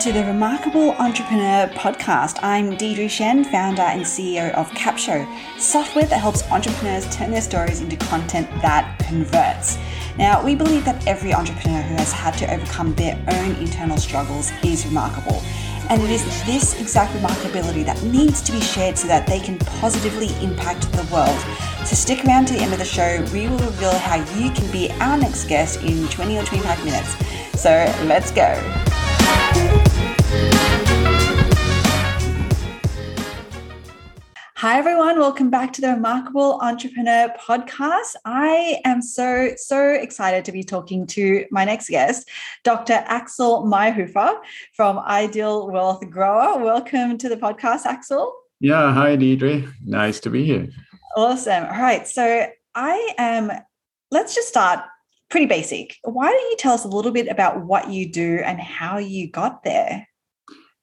to the Remarkable Entrepreneur podcast. I'm Deirdre Tshien, founder and CEO of Capsho, software that helps entrepreneurs turn their stories into content that converts. Now, we believe that every entrepreneur who has had to overcome their own internal struggles is remarkable. And it is this exact remarkability that needs to be shared so that they can positively impact the world. So stick around to the end of the show. We will reveal how you can be our next guest in 20 or 25 minutes. So let's go. Hi, everyone. Welcome back to the Remarkable Entrepreneur podcast. I am so, so excited to be talking to my next guest, Dr. Axel Meierhoefer from Ideal Wealth Grower. Welcome to the podcast, Axel. Yeah. Hi, Deirdre. Nice to be here. Awesome. All right. So I am, let's just start pretty basic. Why don't you tell us a little bit about what you do and how you got there?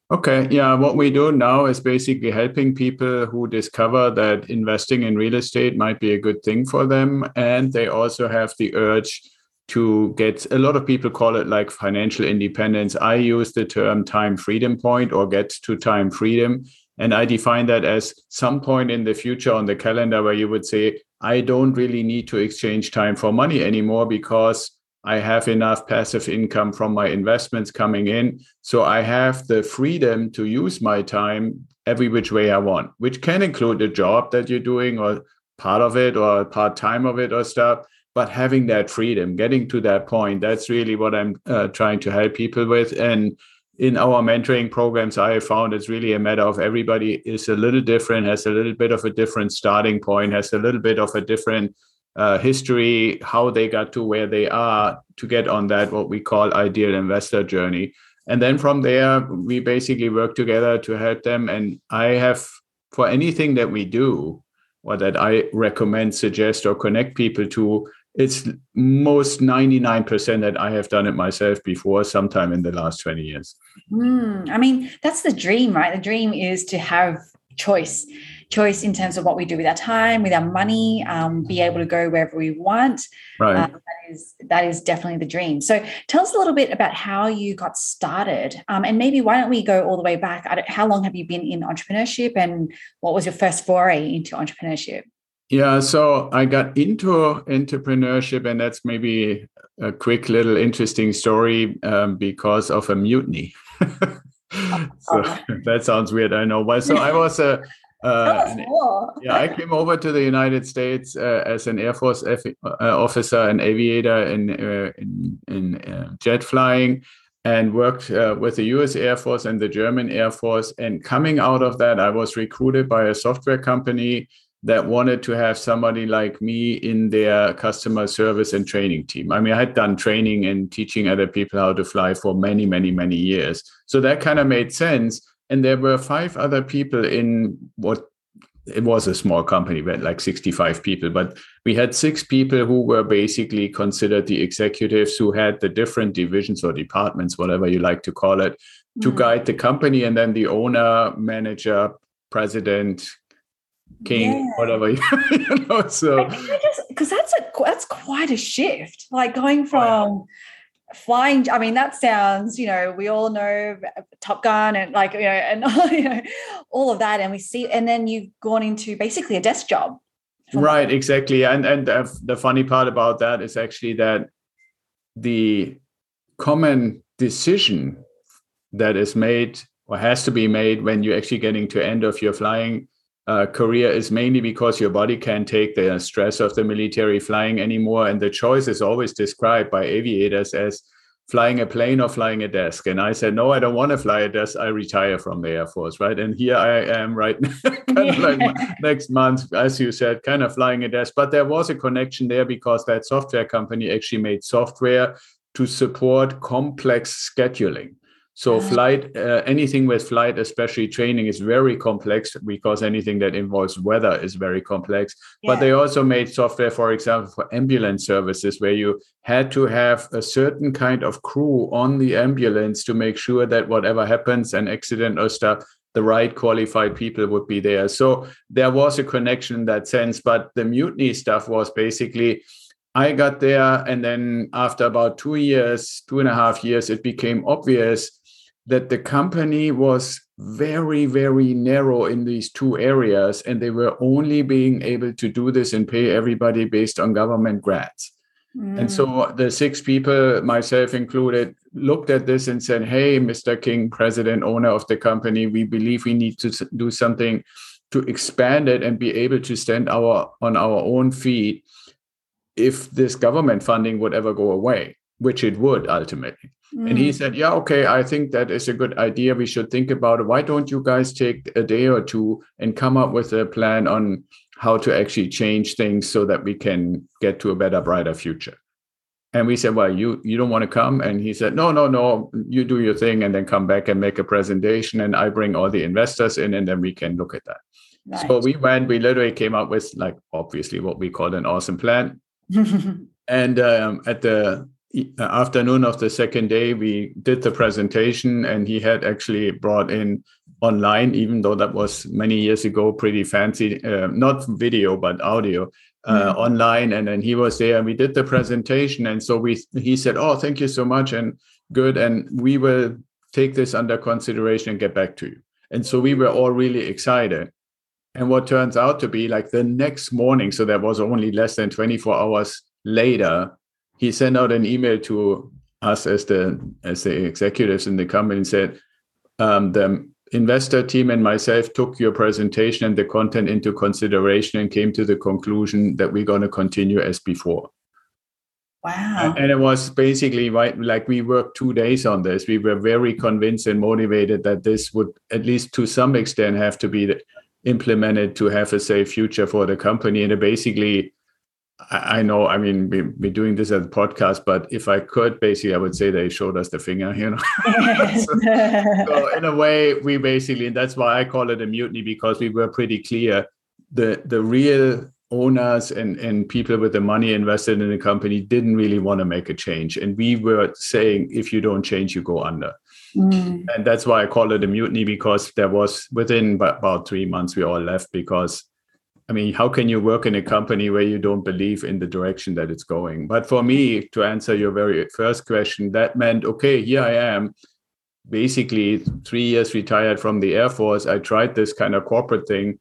Okay, yeah, what we do now is basically helping people who discover that investing in real estate might be a good thing for them. And they also have the urge to get a lot of people call it like financial independence. I use the term time freedom point or get to time freedom. And I define that as some point in the future on the calendar where you would say, I don't really need to exchange time for money anymore because I have enough passive income from my investments coming in. So I have the freedom to use my time every which way I want, which can include the job that you're doing or part of it or part time of it or stuff. But having that freedom, getting to that point, that's really what I'm uh, trying to help people with. And in our mentoring programs, I have found it's really a matter of everybody is a little different, has a little bit of a different starting point, has a little bit of a different uh, history, how they got to where they are to get on that, what we call ideal investor journey. And then from there, we basically work together to help them. And I have, for anything that we do, or that I recommend, suggest, or connect people to, it's most 99% that I have done it myself before, sometime in the last 20 years. Mm, I mean, that's the dream, right? The dream is to have choice choice in terms of what we do with our time, with our money, um, be able to go wherever we want. Right. Uh, that is that is definitely the dream. So tell us a little bit about how you got started, um, and maybe why don't we go all the way back? How long have you been in entrepreneurship, and what was your first foray into entrepreneurship? Yeah, so I got into entrepreneurship, and that's maybe a quick little interesting story um, because of a mutiny. so that sounds weird, I know. But so I was a uh, cool. yeah, I came over to the United States uh, as an Air Force uh, officer and aviator in uh, in, in uh, jet flying, and worked uh, with the U.S. Air Force and the German Air Force. And coming out of that, I was recruited by a software company that wanted to have somebody like me in their customer service and training team. I mean, I had done training and teaching other people how to fly for many, many, many years, so that kind of made sense and there were five other people in what it was a small company we had like 65 people but we had six people who were basically considered the executives who had the different divisions or departments whatever you like to call it to mm-hmm. guide the company and then the owner manager president king yeah. whatever you know so because that's a that's quite a shift like going from flying i mean that sounds you know we all know top gun and like you know and you know all of that and we see and then you've gone into basically a desk job. Right exactly and and the funny part about that is actually that the common decision that is made or has to be made when you're actually getting to end of your flying uh, career is mainly because your body can't take the stress of the military flying anymore. And the choice is always described by aviators as flying a plane or flying a desk. And I said, no, I don't want to fly a desk. I retire from the Air Force, right? And here I am right kind of like next month, as you said, kind of flying a desk. But there was a connection there because that software company actually made software to support complex scheduling. So flight, uh, anything with flight, especially training, is very complex because anything that involves weather is very complex. Yeah. But they also made software, for example, for ambulance services, where you had to have a certain kind of crew on the ambulance to make sure that whatever happens, an accident or stuff, the right qualified people would be there. So there was a connection in that sense. But the mutiny stuff was basically. I got there, and then after about two years, two and a half years, it became obvious that the company was very, very narrow in these two areas, and they were only being able to do this and pay everybody based on government grants. Mm. And so the six people, myself included, looked at this and said, Hey, Mr. King, president, owner of the company, we believe we need to do something to expand it and be able to stand our on our own feet if this government funding would ever go away, which it would ultimately. Mm. And he mm. said, Yeah, okay, I think that is a good idea. We should think about it. Why don't you guys take a day or two and come up with a plan on how to actually change things so that we can get to a better, brighter future? And we said, Well, you you don't want to come? And he said, No, no, no, you do your thing and then come back and make a presentation. And I bring all the investors in and then we can look at that. Right. So we went, we literally came up with like obviously what we called an awesome plan. and um, at the afternoon of the second day, we did the presentation, and he had actually brought in online, even though that was many years ago, pretty fancy, uh, not video but audio. Uh, mm-hmm. online and then he was there and we did the presentation and so we he said oh thank you so much and good and we will take this under consideration and get back to you and so we were all really excited and what turns out to be like the next morning so that was only less than 24 hours later he sent out an email to us as the as the executives in the company and said um, the investor team and myself took your presentation and the content into consideration and came to the conclusion that we're going to continue as before. Wow. And it was basically right like we worked two days on this. We were very convinced and motivated that this would at least to some extent have to be implemented to have a safe future for the company. And it basically I know, I mean, we, we're doing this as a podcast, but if I could, basically, I would say they showed us the finger, you know. so, so, in a way, we basically, and that's why I call it a mutiny because we were pretty clear. The the real owners and and people with the money invested in the company didn't really want to make a change, and we were saying, if you don't change, you go under. Mm. And that's why I call it a mutiny because there was within about three months we all left because I mean, how can you work in a company where you don't believe in the direction that it's going? But for me, to answer your very first question, that meant, okay, here I am, basically three years retired from the Air Force. I tried this kind of corporate thing,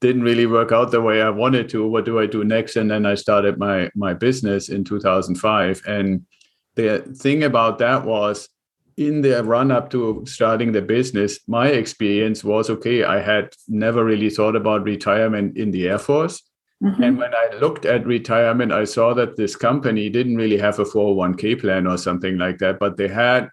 didn't really work out the way I wanted to. What do I do next? And then I started my my business in 2005. And the thing about that was in the run up to starting the business, my experience was okay, I had never really thought about retirement in the Air Force. Mm-hmm. And when I looked at retirement, I saw that this company didn't really have a 401k plan or something like that, but they had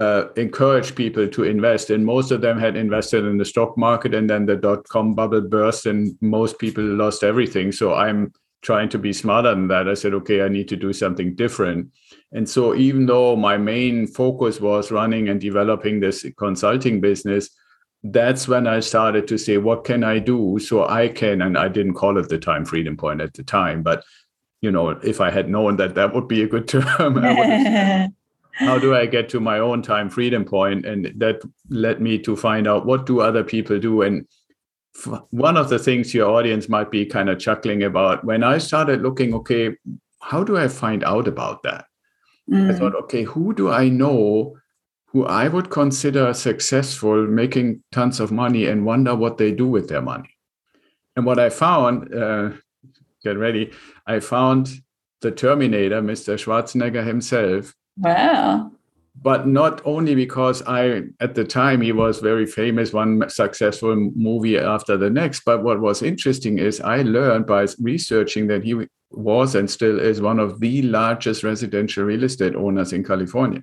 uh, encouraged people to invest. And most of them had invested in the stock market. And then the dot com bubble burst, and most people lost everything. So I'm trying to be smarter than that. I said, okay, I need to do something different. And so, even though my main focus was running and developing this consulting business, that's when I started to say, what can I do so I can? And I didn't call it the time freedom point at the time, but you know, if I had known that that would be a good term, how do I get to my own time freedom point? And that led me to find out what do other people do. And one of the things your audience might be kind of chuckling about when I started looking, okay, how do I find out about that? Mm. I thought, okay, who do I know who I would consider successful, making tons of money, and wonder what they do with their money? And what I found, uh, get ready, I found the Terminator, Mr. Schwarzenegger himself. Wow. But not only because I, at the time, he was very famous, one successful movie after the next. But what was interesting is I learned by researching that he was and still is one of the largest residential real estate owners in California.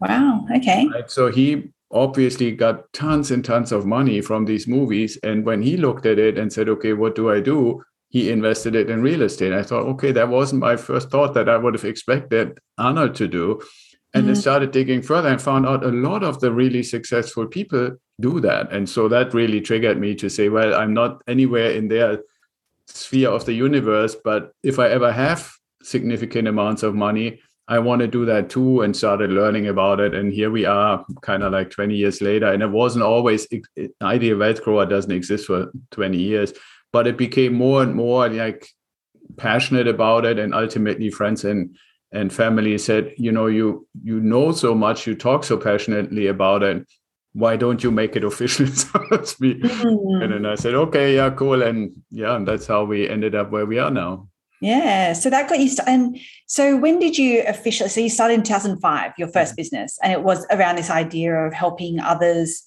Wow. Okay. Right? So he obviously got tons and tons of money from these movies. And when he looked at it and said, okay, what do I do? He invested it in real estate. I thought, okay, that wasn't my first thought that I would have expected Arnold to do. And mm-hmm. I started digging further and found out a lot of the really successful people do that. And so that really triggered me to say, well, I'm not anywhere in their sphere of the universe. But if I ever have significant amounts of money, I want to do that too and started learning about it. And here we are, kind of like 20 years later. And it wasn't always, Ideal Wealth Grower doesn't exist for 20 years, but it became more and more like passionate about it and ultimately friends and and family said, you know, you you know so much, you talk so passionately about it. Why don't you make it official, so to? Mm. And then I said, okay, yeah, cool, and yeah, and that's how we ended up where we are now. Yeah. So that got you started. And so when did you officially, so you started in 2005, your first business, and it was around this idea of helping others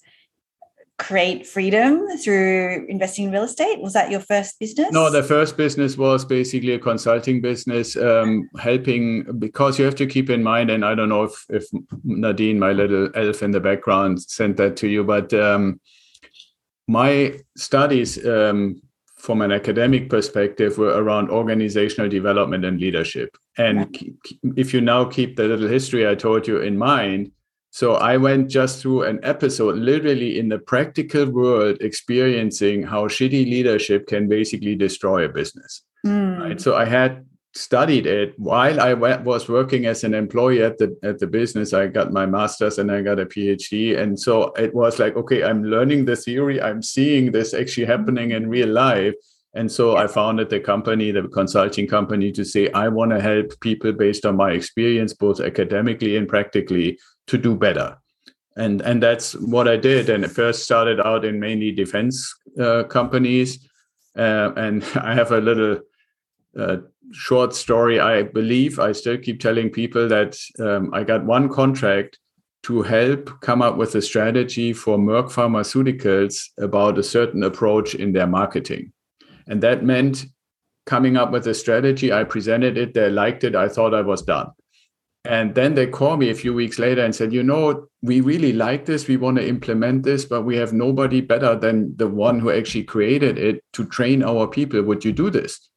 create freedom through investing in real estate? Was that your first business? No, the first business was basically a consulting business, um, helping because you have to keep in mind, and I don't know if, if Nadine, my little elf in the background, sent that to you, but um, my studies um, from an academic perspective were around organizational development and leadership. And if you now keep the little history I told you in mind, so I went just through an episode, literally in the practical world, experiencing how shitty leadership can basically destroy a business. Mm. Right. So I had studied it while I went, was working as an employee at the at the business. I got my master's and I got a PhD, and so it was like, okay, I'm learning the theory. I'm seeing this actually happening in real life. And so I founded the company, the consulting company, to say I want to help people based on my experience, both academically and practically, to do better. And and that's what I did. And it first started out in mainly defense uh, companies, uh, and I have a little uh, short story. I believe I still keep telling people that um, I got one contract to help come up with a strategy for Merck Pharmaceuticals about a certain approach in their marketing. And that meant coming up with a strategy. I presented it, they liked it, I thought I was done. And then they called me a few weeks later and said, you know, we really like this. We want to implement this, but we have nobody better than the one who actually created it to train our people. Would you do this?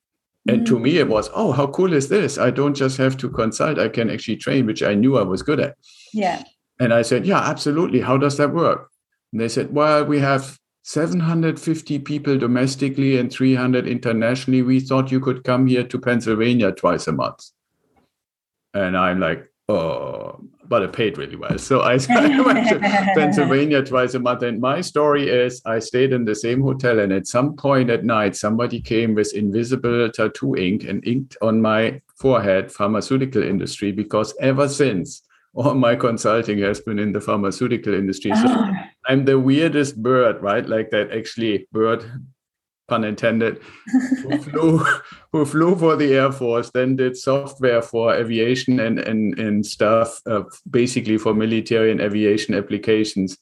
And mm-hmm. to me, it was, oh, how cool is this? I don't just have to consult, I can actually train, which I knew I was good at. Yeah. And I said, yeah, absolutely. How does that work? And they said, well, we have 750 people domestically and 300 internationally. We thought you could come here to Pennsylvania twice a month. And I'm like, oh, but it paid really well. So I, went to Pennsylvania twice a month. And my story is I stayed in the same hotel. And at some point at night, somebody came with invisible tattoo ink and inked on my forehead pharmaceutical industry because ever since all my consulting has been in the pharmaceutical industry. So oh. I'm the weirdest bird, right? Like that actually bird pun intended, who flew who flew for the Air Force, then did software for aviation and and, and stuff, uh, basically for military and aviation applications,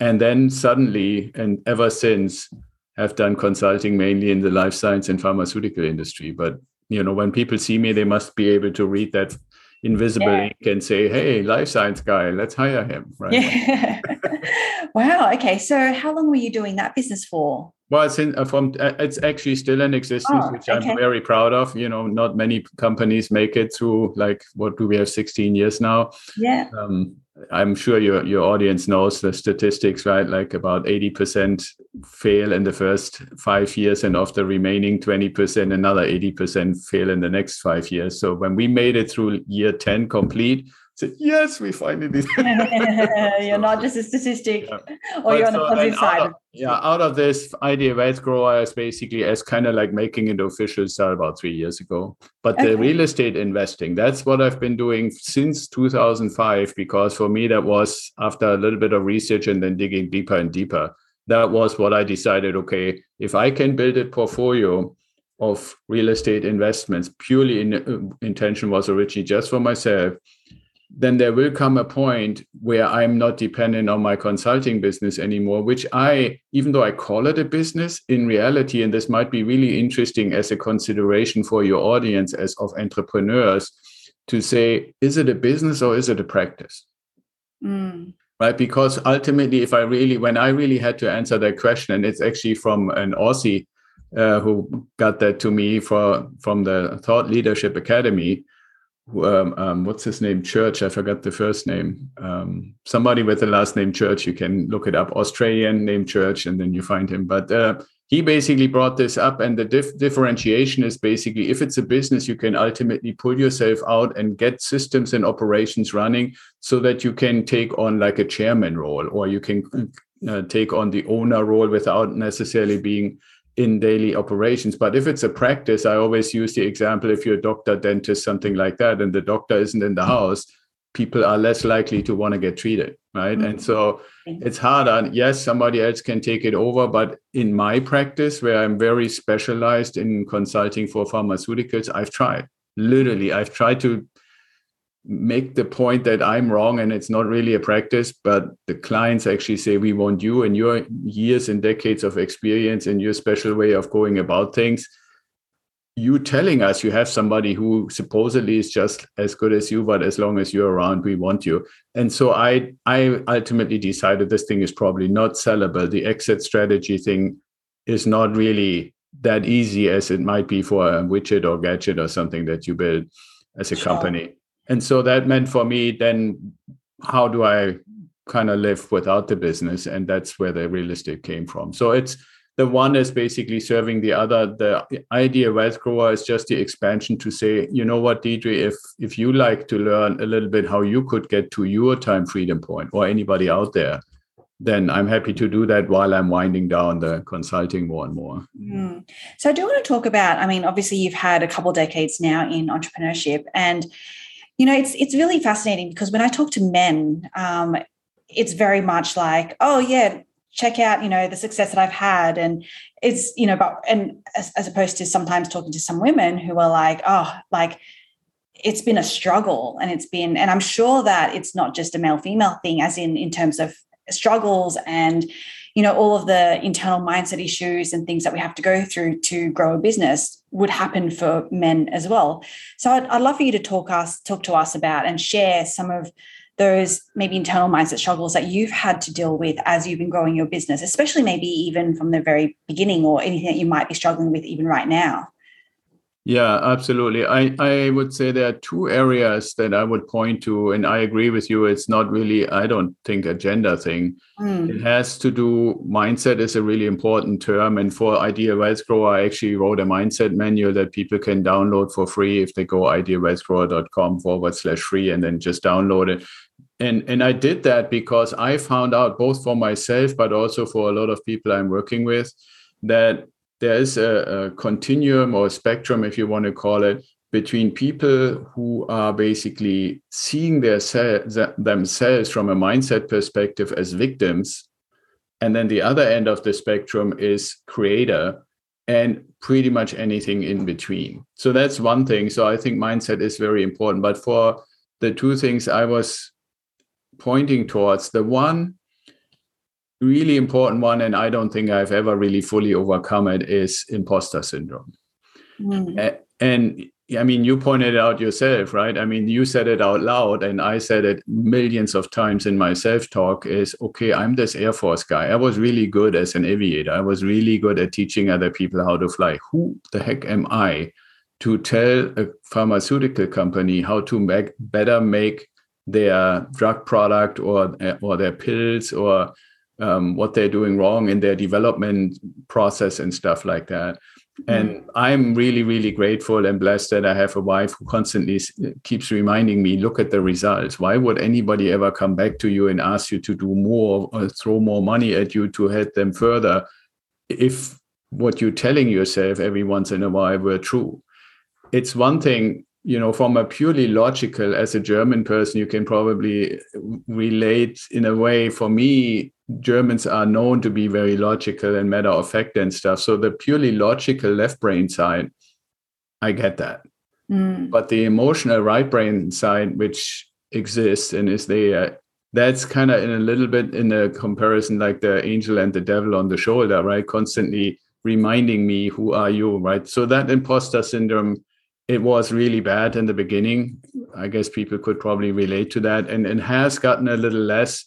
and then suddenly and ever since have done consulting mainly in the life science and pharmaceutical industry. But you know, when people see me, they must be able to read that invisible yeah. ink and say, "Hey, life science guy, let's hire him." Right? Yeah. wow. Okay. So, how long were you doing that business for? Well, it's in, uh, from uh, it's actually still in existence, oh, which okay. I'm very proud of. You know, not many companies make it through like what do we have 16 years now? Yeah. Um, I'm sure your your audience knows the statistics, right? Like about 80% fail in the first five years, and of the remaining 20%, another 80% fail in the next five years. So when we made it through year 10 complete, yes, we finally did. you're not just a statistic, yeah. or but you're on so the positive side. Of, yeah, out of this Ideal Wealth Grower is basically as kind of like making it official start about three years ago. But okay. the real estate investing, that's what I've been doing since 2005, because for me, that was after a little bit of research and then digging deeper and deeper. That was what I decided. Okay, if I can build a portfolio of real estate investments purely in uh, intention was originally just for myself then there will come a point where I'm not dependent on my consulting business anymore, which I, even though I call it a business, in reality, and this might be really interesting as a consideration for your audience as of entrepreneurs, to say, is it a business or is it a practice? Mm. Right. Because ultimately, if I really, when I really had to answer that question, and it's actually from an Aussie uh, who got that to me for from the Thought Leadership Academy, um, um, what's his name? Church. I forgot the first name. Um, somebody with the last name Church. You can look it up. Australian name Church, and then you find him. But uh, he basically brought this up, and the dif- differentiation is basically if it's a business, you can ultimately pull yourself out and get systems and operations running, so that you can take on like a chairman role, or you can uh, take on the owner role without necessarily being in daily operations. But if it's a practice, I always use the example if you're a doctor, dentist, something like that, and the doctor isn't in the house, people are less likely to want to get treated. Right. Mm-hmm. And so it's harder. Yes, somebody else can take it over. But in my practice, where I'm very specialized in consulting for pharmaceuticals, I've tried. Literally, I've tried to make the point that I'm wrong and it's not really a practice, but the clients actually say, We want you and your years and decades of experience and your special way of going about things. You telling us you have somebody who supposedly is just as good as you, but as long as you're around, we want you. And so I I ultimately decided this thing is probably not sellable. The exit strategy thing is not really that easy as it might be for a widget or gadget or something that you build as a sure. company and so that meant for me then how do i kind of live without the business and that's where the real estate came from so it's the one is basically serving the other the ideal wealth grower is just the expansion to say you know what deidre if if you like to learn a little bit how you could get to your time freedom point or anybody out there then I'm happy to do that while I'm winding down the consulting more and more. Mm. So I do want to talk about, I mean, obviously you've had a couple decades now in entrepreneurship and you know, it's it's really fascinating because when I talk to men, um, it's very much like, oh yeah, check out, you know, the success that I've had, and it's you know, but and as, as opposed to sometimes talking to some women who are like, oh, like it's been a struggle, and it's been, and I'm sure that it's not just a male female thing, as in in terms of struggles and you know all of the internal mindset issues and things that we have to go through to grow a business would happen for men as well. So i'd, I'd love for you to talk us talk to us about and share some of those maybe internal mindset struggles that you've had to deal with as you've been growing your business especially maybe even from the very beginning or anything that you might be struggling with even right now yeah, absolutely. I, I would say there are two areas that I would point to, and I agree with you. It's not really, I don't think, a gender thing. Mm. It has to do, mindset is a really important term. And for Ideal Wealth Grower, I actually wrote a mindset manual that people can download for free if they go idealwealthgrower.com forward slash free and then just download it. And, and I did that because I found out both for myself, but also for a lot of people I'm working with, that there is a, a continuum or a spectrum, if you want to call it, between people who are basically seeing their se- themselves from a mindset perspective as victims and then the other end of the spectrum is creator and pretty much anything in between. So that's one thing. So i think mindset is very important. But for the two things i was pointing towards the one really important one, and I don't think I've ever really fully overcome it, is imposter syndrome. Mm. And I mean, you pointed it out yourself, right? I mean, you said it out loud, and I said it millions of times in my self talk is okay, I'm this Air Force guy. I was really good as an aviator. I was really good at teaching other people how to fly. Who the heck am I to tell a pharmaceutical company how to make, better make their drug product or, or their pills or um, what they're doing wrong in their development process and stuff like that. Mm-hmm. And I'm really, really grateful and blessed that I have a wife who constantly keeps reminding me, look at the results. Why would anybody ever come back to you and ask you to do more or throw more money at you to help them further if what you're telling yourself every once in a while were true? It's one thing you know from a purely logical as a german person you can probably relate in a way. For me germans are known to be very logical and matter of fact and stuff. So the purely logical left brain side i get that. Mm. but the emotional right brain side which exists and is there that's kind of in a little bit in a comparison like the angel and the devil on the shoulder right? Constantly reminding me who are you? Right? So that imposter syndrome it was really bad in the beginning. I guess people could probably relate to that, and it has gotten a little less.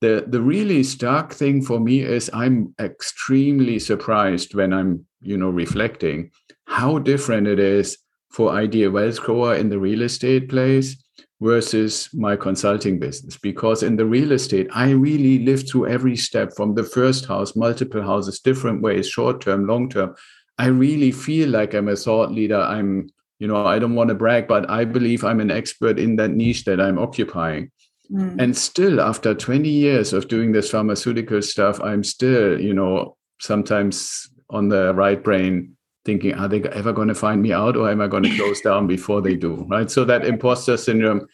The the really stark thing for me is I'm extremely surprised when I'm you know reflecting how different it is for Ideal Wealth Grower in the real estate place versus my consulting business because in the real estate i really lived through every step from the first house multiple houses different ways short term long term i really feel like i'm a thought leader i'm you know i don't want to brag but i believe i'm an expert in that niche that i'm occupying mm. and still after 20 years of doing this pharmaceutical stuff i'm still you know sometimes on the right brain thinking, are they ever going to find me out or am I going to close down before they do? Right. So that imposter syndrome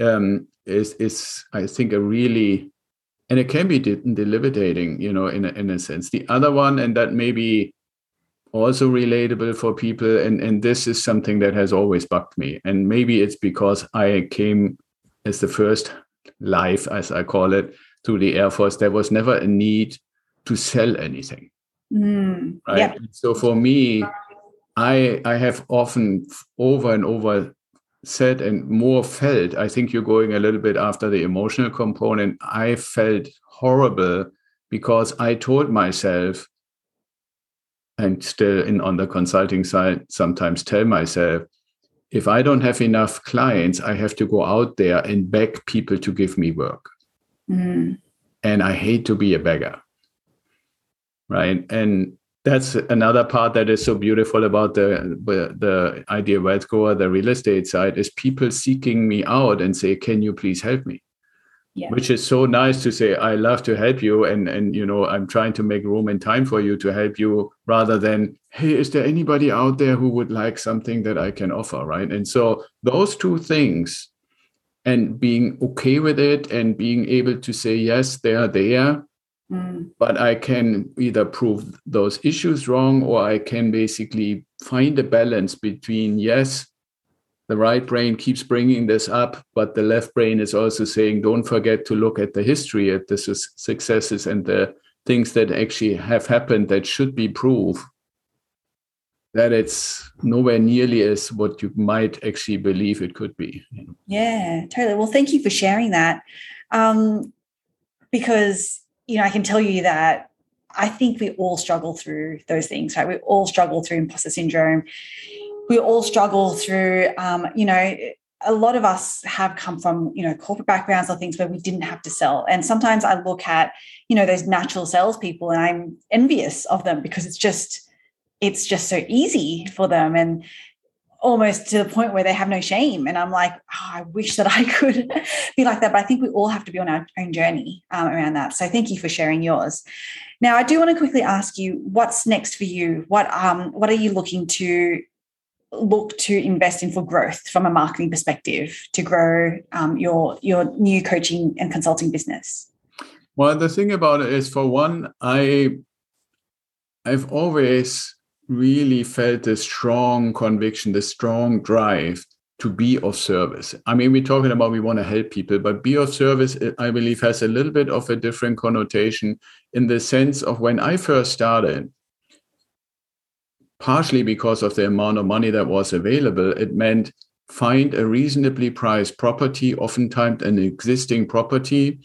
um, is, is, I think, a really, and it can be de- debilitating, you know, in a, in a sense. The other one, and that may be also relatable for people, and, and this is something that has always bugged me. And maybe it's because I came as the first life, as I call it, to the Air Force. There was never a need to sell anything. Mm, right. So for me, I I have often over and over said and more felt. I think you're going a little bit after the emotional component. I felt horrible because I told myself, and still in on the consulting side, sometimes tell myself, if I don't have enough clients, I have to go out there and beg people to give me work. Mm. And I hate to be a beggar right? And that's another part that is so beautiful about the the ideal wealth grower, the real estate side, is people seeking me out and say, "Can you please help me?" Yeah. Which is so nice to say, "I love to help you," and and you know, I'm trying to make room and time for you to help you, rather than, "Hey, is there anybody out there who would like something that I can offer?" Right? And so those two things, and being okay with it, and being able to say, "Yes, they are there," Mm. But I can either prove those issues wrong or I can basically find a balance between, yes, the right brain keeps bringing this up, but the left brain is also saying, don't forget to look at the history, at the su- successes and the things that actually have happened that should be proof that it's nowhere nearly as what you might actually believe it could be. Yeah, totally. Well, thank you for sharing that. Um, because you know, I can tell you that I think we all struggle through those things, right? We all struggle through imposter syndrome. We all struggle through, um, you know, a lot of us have come from, you know, corporate backgrounds or things where we didn't have to sell. And sometimes I look at, you know, those natural salespeople and I'm envious of them because it's just, it's just so easy for them. And almost to the point where they have no shame. And I'm like, oh, I wish that I could be like that. But I think we all have to be on our own journey um, around that. So thank you for sharing yours. Now, I do want to quickly ask you, what's next for you? What um, what are you looking to look to invest in for growth from a marketing perspective to grow um, your your new coaching and consulting business? Well, the thing about it is, for one, I I've always really felt this strong conviction, this strong drive to be of service. I mean, we're talking about we want to help people, but be of service, I believe, has a little bit of a different connotation in the sense of when I first started, partially because of the amount of money that was available, it meant find a reasonably priced property, oftentimes an existing property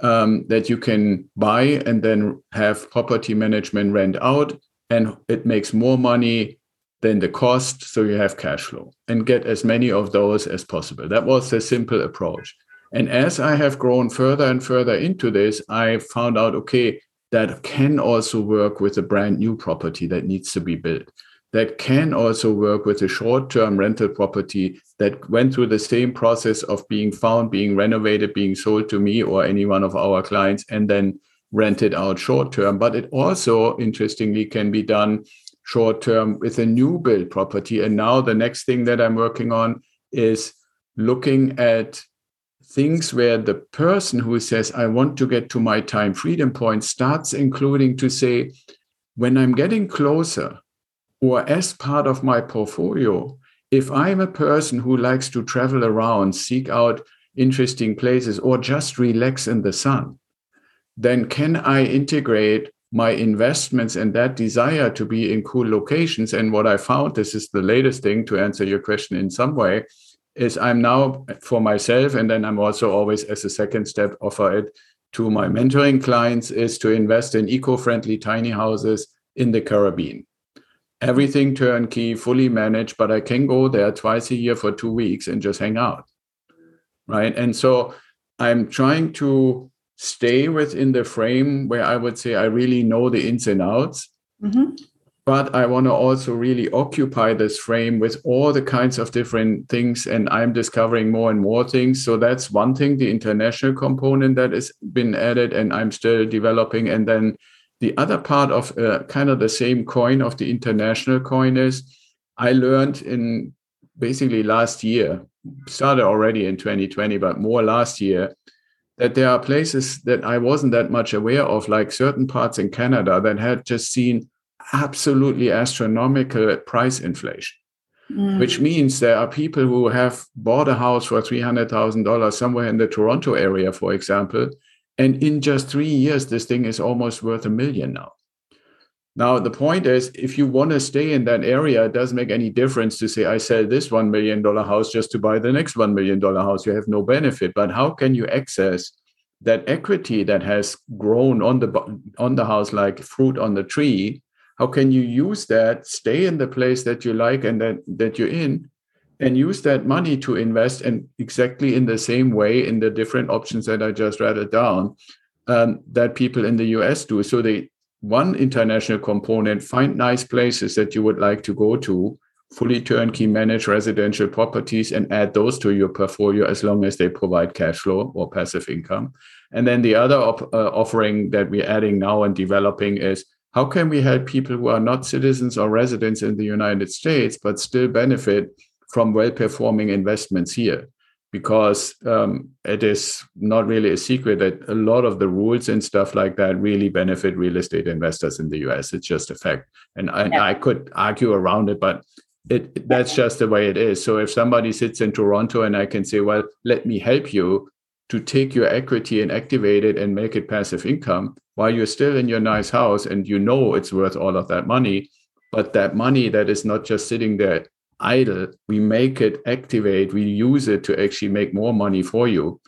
um, that you can buy and then have property management rent out and it makes more money than the cost so you have cash flow and get as many of those as possible. That was the simple approach. And as i have grown further and further into this i found out okay that can also work with a brand new property that needs to be built that can also work with a short-term rental property that went through the same process of being found being renovated being sold to me or any one of our clients and then rented out short term, but it also, interestingly, can be done short term with a new build property. And now the next thing that I'm working on is looking at things where the person who says, I want to get to my time freedom point starts including to say, when I'm getting closer or as part of my portfolio, if I'm a person who likes to travel around, seek out interesting places, or just relax in the sun, then can I integrate my investments and that desire to be in cool locations? And what I found, this is the latest thing to answer your question in some way, is I'm now for myself, and then I'm also always as a second step offer it to my mentoring clients, is to invest in eco-friendly tiny houses in the Caribbean. Everything turnkey, fully managed, but I can go there twice a year for two weeks and just hang out. Right. And so I'm trying to stay within the frame where I would say I really know the ins and outs. Mm-hmm. But I want to also really occupy this frame with all the kinds of different things. And I'm discovering more and more things. So that's one thing, the international component that has been added, and I'm still developing. And then the other part of uh, kind of the same coin of the international coin is I learned in basically last year, started already in 2020, but more last year, that there are places that I wasn't that much aware of, like certain parts in Canada that had just seen absolutely astronomical price inflation. Mm. Which means there are people who have bought a house for $300,000 somewhere in the Toronto area, for example, and in just three years, this thing is almost worth a million now. Now, the point is, if you want to stay in that area, it doesn't make any difference to say, I sell this $1 million house just to buy the next $1 million house. You have no benefit. But how can you access that equity that has grown on the, on the house like fruit on the tree? How can you use that, stay in the place that you like and that, that you're in, and use that money to invest in exactly in the same way in the different options that I just rattled down um, that people in the US do. So they one international component, find nice places that you would like to go to, fully turnkey manage residential properties and add those to your portfolio as long as they provide cash flow or passive income. And then the other op- uh, offering that we're adding now and developing is how can we help people who are not citizens or residents in the United States but still benefit from well performing investments here because um, it is not really a secret that a lot of the rules and stuff like that really benefit real estate investors in the US. It's just a fact. And I, yeah. I could argue around it, but it that's just the way it is. So if somebody sits in Toronto and I can say, well, let me help you to take your equity and activate it and make it passive income while you're still in your nice house and you know it's worth all of that money, but that money that is not just sitting there idle, we make it activate, we use it to actually make more money for you.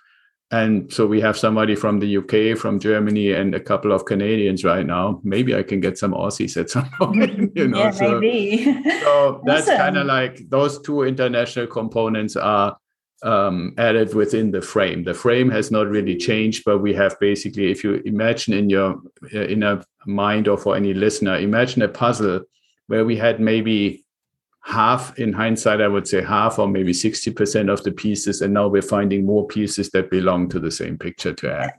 And so we have somebody from the UK, from Germany, and a couple of Canadians right now. Maybe I can get some Aussies at some point. You know, yeah, so, maybe. so that's awesome. kind of like those two international components are um, added within the frame. The frame has not really changed, but we have basically, if you imagine in your in a mind or for any listener, imagine a puzzle where we had maybe half in hindsight i would say half or maybe 60% of the pieces and now we're finding more pieces that belong to the same picture to add.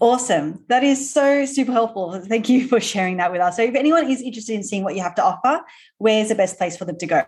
Awesome. That is so super helpful. Thank you for sharing that with us. So if anyone is interested in seeing what you have to offer where's the best place for them to go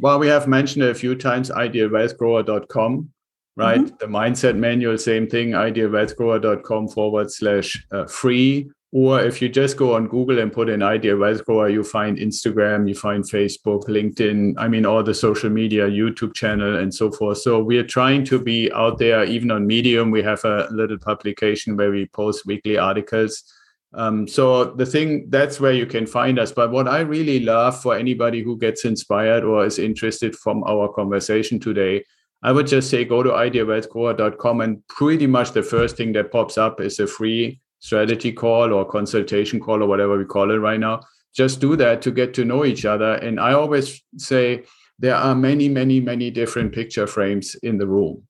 well we have mentioned it a few times idealwealthgrower.com right mm-hmm. the mindset manual same thing idealwealthgrower.com forward slash uh, free or if you just go on Google and put in Ideal Wealth Grower, you find Instagram, you find Facebook, LinkedIn, I mean, all the social media, YouTube channel, and so forth. So we are trying to be out there, even on Medium. We have a little publication where we post weekly articles. Um, so the thing that's where you can find us. But what I really love for anybody who gets inspired or is interested from our conversation today, I would just say go to idealwealthgrower.com and pretty much the first thing that pops up is a free strategy call or consultation call or whatever we call it right now. Just do that to get to know each other. And i always say there are many many many different picture frames in the room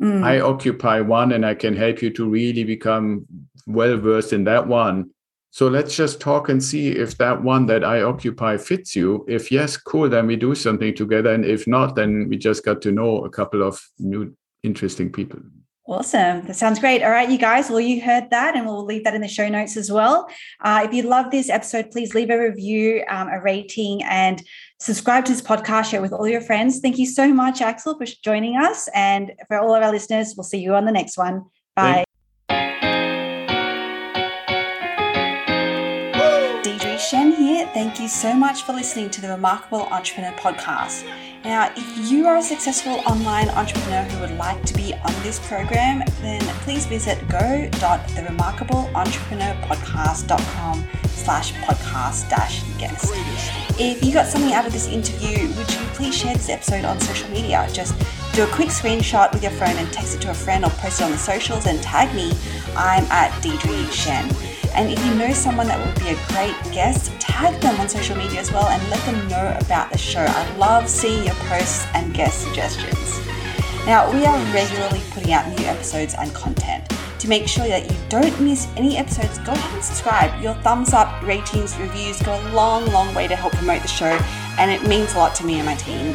mm. i occupy one and i can help you to really become well versed in that one so let's just talk and see if that one that i occupy fits you if yes cool then we do something together and if not then we just got to know a couple of new interesting people Awesome. That sounds great. All right, you guys. Well, you heard that, and we'll leave that in the show notes as well. Uh, if you love this episode, please leave a review, um, a rating, and subscribe to this podcast. Share with all your friends. Thank you so much, Axel, for joining us. And for all of our listeners, we'll see you on the next one. Bye. Deirdre Tshien here. Thank you so much for listening to the Remarkable Entrepreneur Podcast. Now, if you are a successful online entrepreneur who would like to be on this program, then please visit go.theremarkableentrepreneur.podcast.com slash podcast dash guest. If you got something out of this interview, would you please share this episode on social media? Just do a quick screenshot with your phone and text it to a friend or post it on the socials and tag me. I'm at Deirdre Tshien. And if you know someone that would be a great guest, tag them on social media as well and let them know about the show. I love seeing your posts and guest suggestions. Now, we are regularly putting out new episodes and content. To make sure that you don't miss any episodes, go ahead and subscribe. Your thumbs up, ratings, reviews go a long, long way to help promote the show, and it means a lot to me and my team.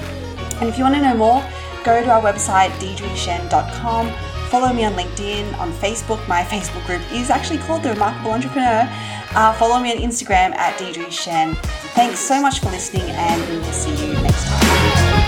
And if you want to know more, go to our website, deirdretshien.com Follow me on LinkedIn, on Facebook. My Facebook group is actually called The Remarkable Entrepreneur. Uh, follow me on Instagram at Deirdre Tshien. Thanks so much for listening, and we will see you next time.